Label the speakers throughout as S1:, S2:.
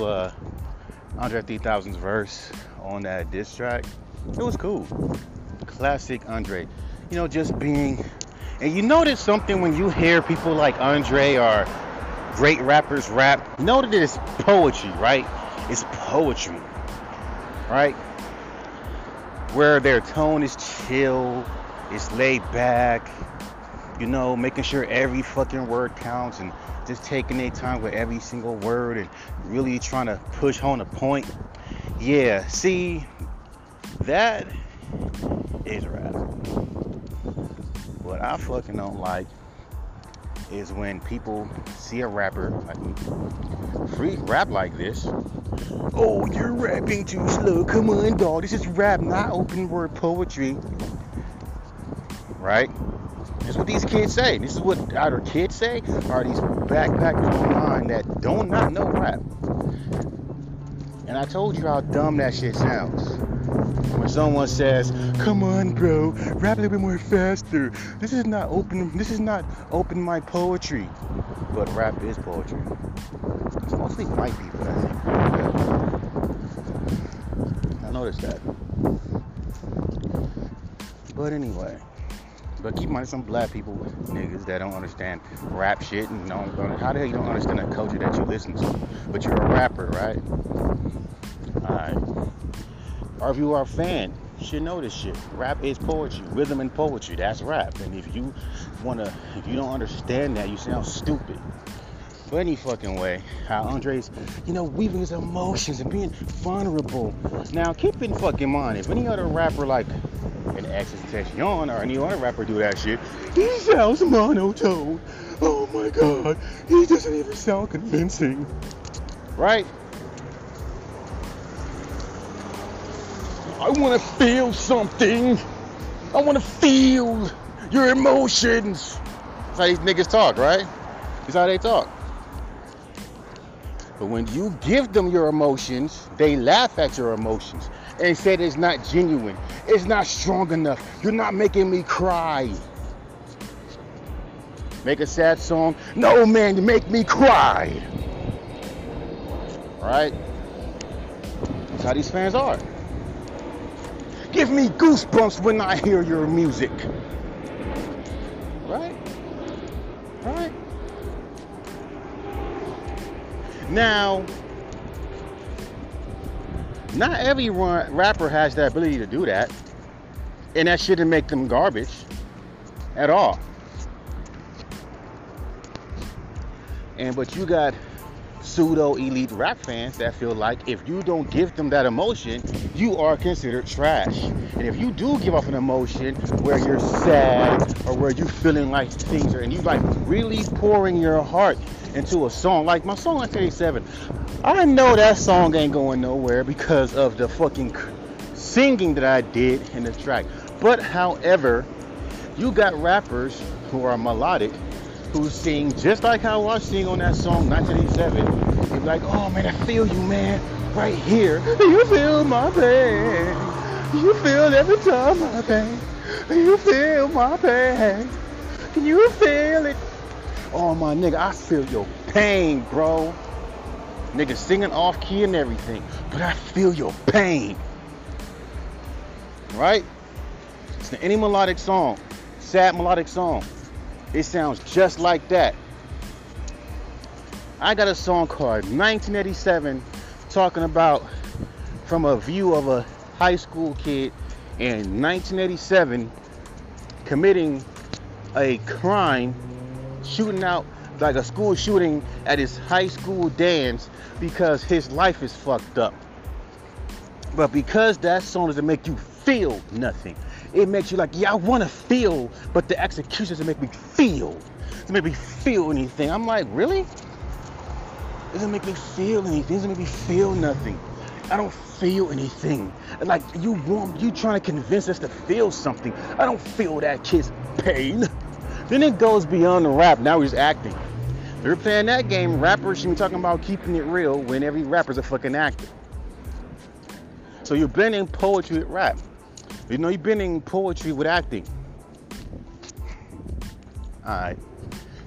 S1: uh, Andre 3000's verse on that diss track. It was cool. Classic Andre. You know, just being. And you notice something when you hear people like Andre or great rappers rap. Know that it's poetry, right? It's poetry, right? Where their tone is chill, it's laid back, you know, making sure every fucking word counts and just taking their time with every single word and really trying to push home a point. Yeah, see, that is rap. What I fucking don't like is when people see a rapper like free rap like this. Oh, you're rapping too slow. Come on, dog. This is rap, not open word poetry. Right? That's what these kids say. This is what either kids say are these backpackers online that don't not know rap. And I told you how dumb that shit sounds. When someone says, "Come on, bro, rap a little bit more faster." This is not open. This is not open mic poetry, but rap is poetry. It's mostly white people, I think. I noticed that. But anyway. But keep in mind, some black people, niggas, that don't understand rap shit and don't, how the hell you don't understand the culture that you listen to? But you're a rapper, right? Alright. Or if you are a fan, you should know this shit. Rap is poetry, rhythm and poetry. That's rap. And if you wanna, if you don't understand that, you sound stupid. But any fucking way, how Andre's, you know, weaving his emotions and being vulnerable. Now, keep in fucking mind, if any other rapper like an XXXTentacion or any other rapper do that shit, he sounds monotone. Oh my god, he doesn't even sound convincing. Right? I want to feel something. I want to feel your emotions. That's how these niggas talk, right? That's how they talk. But when you give them your emotions, they laugh at your emotions and said it's not genuine. It's not strong enough. You're not making me cry. Make a sad song. No, man, you make me cry. Right? That's how these fans are. Give me goosebumps when I hear your music. Right? Right? Now, not every rapper has the ability to do that. And that shouldn't make them garbage at all. And but you got pseudo elite rap fans that feel like if you don't give them that emotion, you are considered trash. And if you do give off an emotion where you're sad or where you're feeling like things are, and you like really pouring your heart into a song, like my song 1987, I know that song ain't going nowhere because of the fucking singing that I did in the track. But however, you got rappers who are melodic who sing just like how I sing on that song 1987. You're like, oh man, I feel you, man, right here. You feel my pain. You feel every time my pain. You feel my pain. Can you feel it? Oh my nigga, I feel your pain, bro. Nigga singing off key and everything. But I feel your pain. Right? It's any melodic song, sad melodic song. It sounds just like that. I got a song called 1987 talking about from a view of a high school kid in 1987 committing a crime, shooting out like a school shooting at his high school dance because his life is fucked up. But because that song doesn't make you feel nothing, it makes you like, yeah, I want to feel, but the execution doesn't make me feel. It Doesn't make me feel anything. I'm like, really? It doesn't make me feel anything. It doesn't make me feel nothing. I don't feel anything. Like you want, you trying to convince us to feel something. I don't feel that kid's pain. Then it goes beyond the rap. Now he's acting. You're playing that game, rappers should be talking about keeping it real when every rapper's a fucking actor. So you're blending poetry with rap. You know, you're blending poetry with acting. Alright.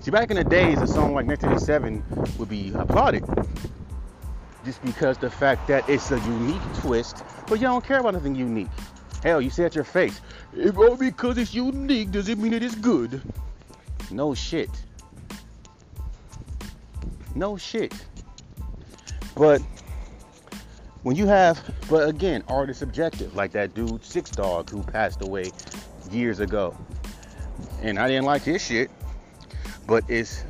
S1: See, back in the days, a song like 1987 would be applauded. just because the fact that it's a unique twist, but you don't care about anything unique. Hell, you say at your face, if all because it's unique, does it mean it is good? No shit. No shit. But when you have, but again, art is subjective. Like that dude Six Dog who passed away years ago, and I didn't like his shit. But it's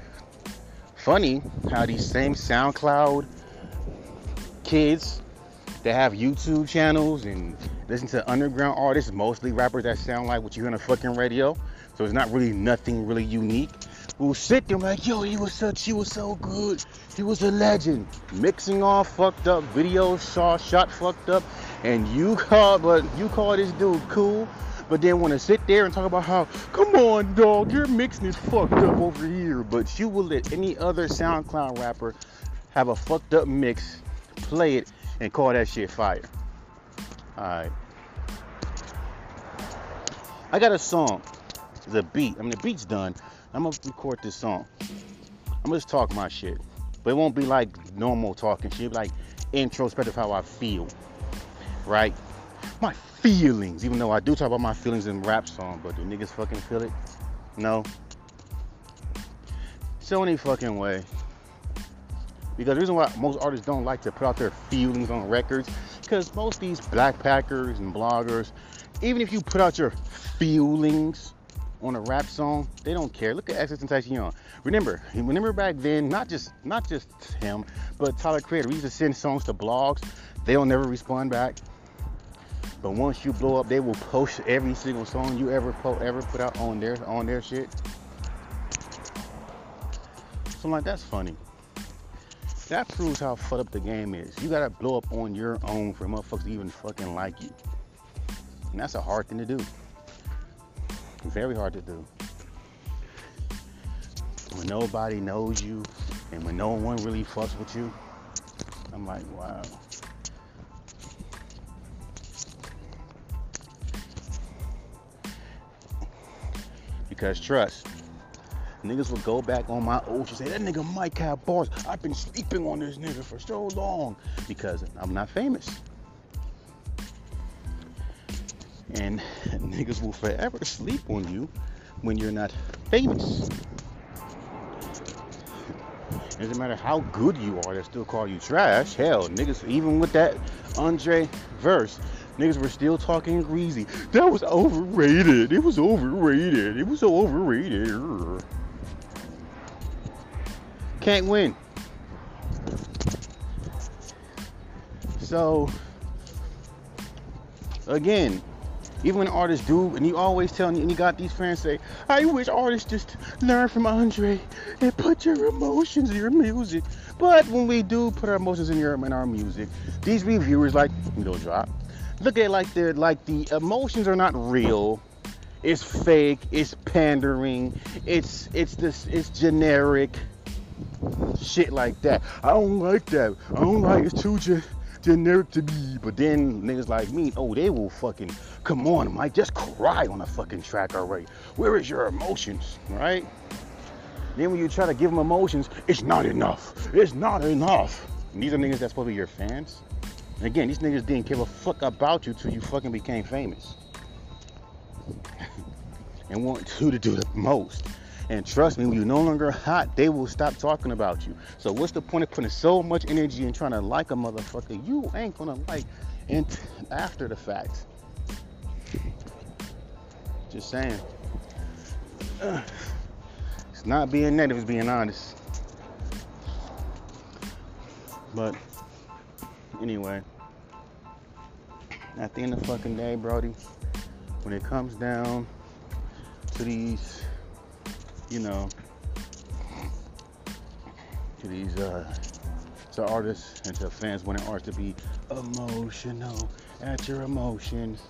S1: funny how these same SoundCloud kids that have YouTube channels and listen to underground artists, mostly rappers that sound like what you hear on a fucking radio. So it's not really nothing really unique. We'll sit there like, yo, he was such, he was so good. He was a legend. Mixing all fucked up, videos shot, shot fucked up, and you call, but you call this dude cool but then want to sit there and talk about how, come on, dog, your mixing is fucked up over here. But you will let any other SoundCloud rapper have a fucked up mix, play it, and call that shit fire. Alright. I got a song. A beat. I mean, the beat's done. I'm gonna record this song. I'm gonna just talk my shit. But it won't be like normal talking shit, like introspective how I feel. Right? My feelings, even though I do talk about my feelings in rap song, but do niggas fucking feel it? No. So any fucking way. Because the reason why most artists don't like to put out their feelings on records, because most these backpackers and bloggers, even if you put out your feelings on a rap song, they don't care. Look at XXXTentacion Young. Remember, remember back then, not just not just him, but Tyler Creator. We used to send songs to blogs. They don't never respond back. But once you blow up, they will post every single song you ever po- ever put out on their on their shit. So I'm like, that's funny. That proves how fucked up the game is. You gotta blow up on your own for motherfuckers to even fucking like you. And that's a hard thing to do. Very hard to do. When nobody knows you and when no one really fucks with you, I'm like, wow. Because trust, niggas will go back on my old and say that nigga Mike have bars. I've been sleeping on this nigga for so long because I'm not famous. And niggas will forever sleep on you when you're not famous. It doesn't matter how good you are, they still call you trash. Hell, niggas, even with that Andre verse, Niggas were still talking greasy. That was overrated. It was overrated. It was so overrated. Can't win. So, again, even when artists do, and you always tell me, and you got these fans say, I wish artists just learn from Andre and put your emotions in your music. But when we do put our emotions in, your, in our music, these reviewers like, know, drop look at it like they're like the emotions are not real. It's fake. It's pandering. It's it's this. It's generic. Shit like that. I don't like that. I don't like it's too ge- generic to me. But then niggas like me, oh, they will fucking come on, Mike, just cry on a fucking track already. Where is your emotions, right? Then when you try to give them emotions, it's not enough. It's not enough. And these are niggas that's supposed to be your fans. Again, these niggas didn't give a fuck about you till you fucking became famous. and want you to do the most. And trust me, when you're no longer hot, they will stop talking about you. So what's the point of putting so much energy in trying to like a motherfucker you ain't gonna like and after the fact? Just saying. It's not being negative, it's being honest. But anyway, at the end of the fucking day, Brody, when it comes down to these, you know, to these uh to artists and to fans wanting art to be emotional at your emotions,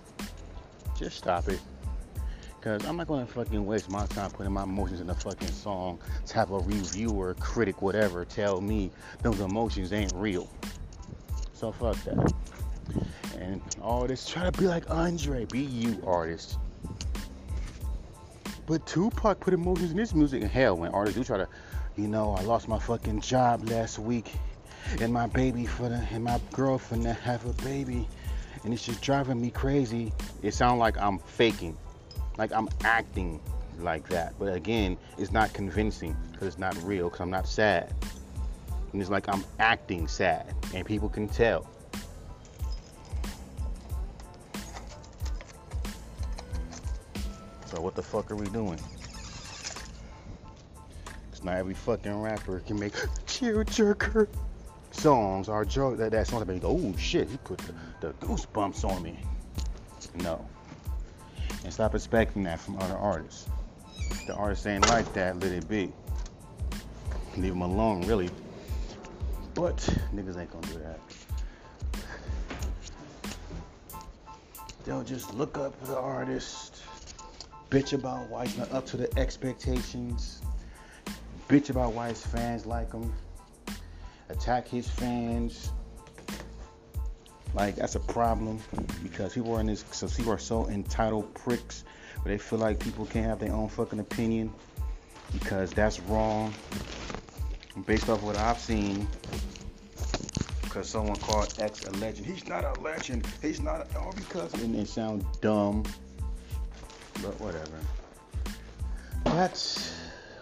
S1: just stop it. Cause I'm not gonna fucking waste my time putting my emotions in a fucking song to have a reviewer, critic, whatever, tell me those emotions ain't real. So fuck that. And all this, try to be like Andre, be you, artist. But Tupac put emotions in his music. And hell, when artists do try to, you know, I lost my fucking job last week and my baby for the and my girlfriend to have a baby, and it's just driving me crazy. It sounds like I'm faking, like I'm acting like that. But again, it's not convincing because it's not real. Because I'm not sad, and it's like I'm acting sad, and people can tell. So what the fuck are we doing? Cause not every fucking rapper can make cheer jerker songs or joke that that song that go, oh shit, he put the, the goosebumps on me. No. And stop expecting that from other artists. The artists ain't like that, let it be. Leave them alone, really. But niggas ain't gonna do that. They'll just look up the artist, bitch about why he's not up to the expectations, bitch about why his fans like him, attack his fans. Like that's a problem because people are in this. So people are so entitled pricks, but they feel like people can't have their own fucking opinion because that's wrong. Based off what I've seen, because someone called X a legend. He's not a legend. He's not. All because and it sounds dumb, but whatever. That's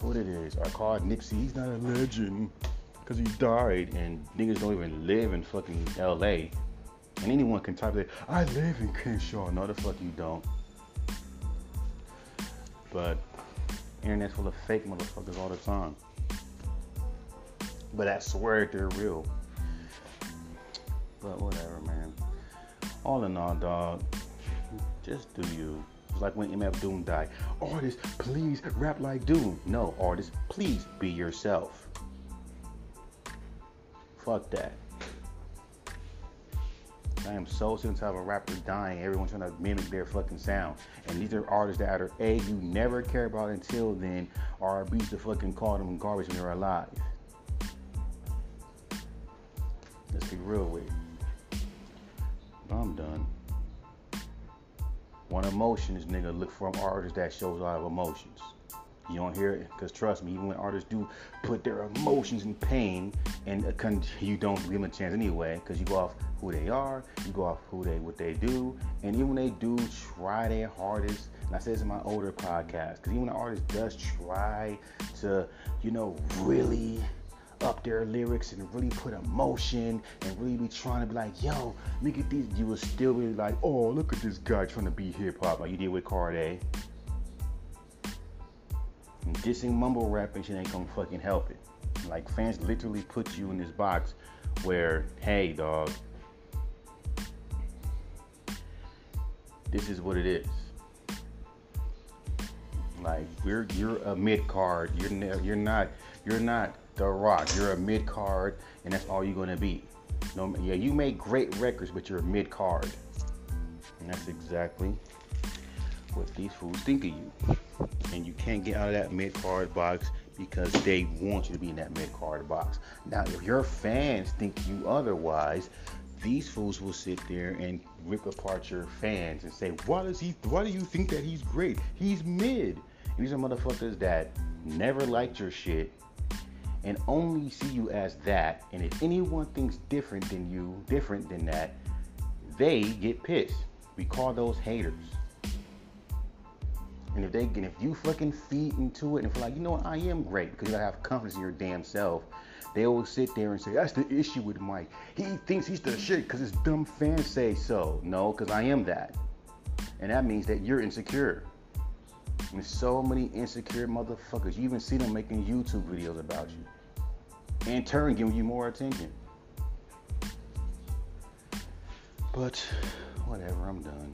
S1: what it is. I called Nipsey. He's not a legend because he died, and niggas don't even live in fucking L.A. And anyone can type that. I live in Crenshaw. No, the fuck you don't. But internet's full of fake motherfuckers all the time. But I swear they're real. But whatever, man. All in all, dog, just do you. Like when MF Doom died. Artists, please rap like Doom. No, artists, please be yourself. Fuck that. I am so sick of a rapper dying. Everyone trying to mimic their fucking sound. And these are artists that are A, you never care about until then, or B, to fucking call them garbage when they're alive. Let's be real with it. I'm done. One emotion is nigga look for an artist that shows a lot of emotions. You don't hear it because trust me, even when artists do put their emotions in pain, and you don't give them a chance anyway, because you go off who they are, you go off who they what they do, and even when they do try their hardest, and I say this in my older podcast, because even when an artist does try to, you know, really up their lyrics and really put emotion and really be trying to be like, yo, look at these, you will still be like, oh, look at this guy trying to be hip hop like you did with Cordae. And dissing mumble rap and shit ain't gonna fucking help it. Like fans literally put you in this box where, hey dog, this is what it is. Like we're you're a mid card. You're ne- you're not you're not the Rock. You're a mid card, and that's all you're gonna be. No, yeah, you make great records, but you're a mid card, and that's exactly what these fools think of you. And you can't get out of that mid card box because they want you to be in that mid card box. Now, if your fans think you otherwise, these fools will sit there and rip apart your fans and say, "Why does he? Why do you think that he's great? He's mid." These are motherfuckers that never liked your shit and only see you as that. And if anyone thinks different than you, different than that, they get pissed. We call those haters. And if they and if you fucking feed into it and feel like, you know what, I am great because you have confidence in your damn self, they will sit there and say, that's the issue with Mike. He thinks he's the shit because his dumb fans say so. No, because I am that. And that means that you're insecure. And so many insecure motherfuckers. You even see them making YouTube videos about you in turn giving you more attention. But whatever, I'm done.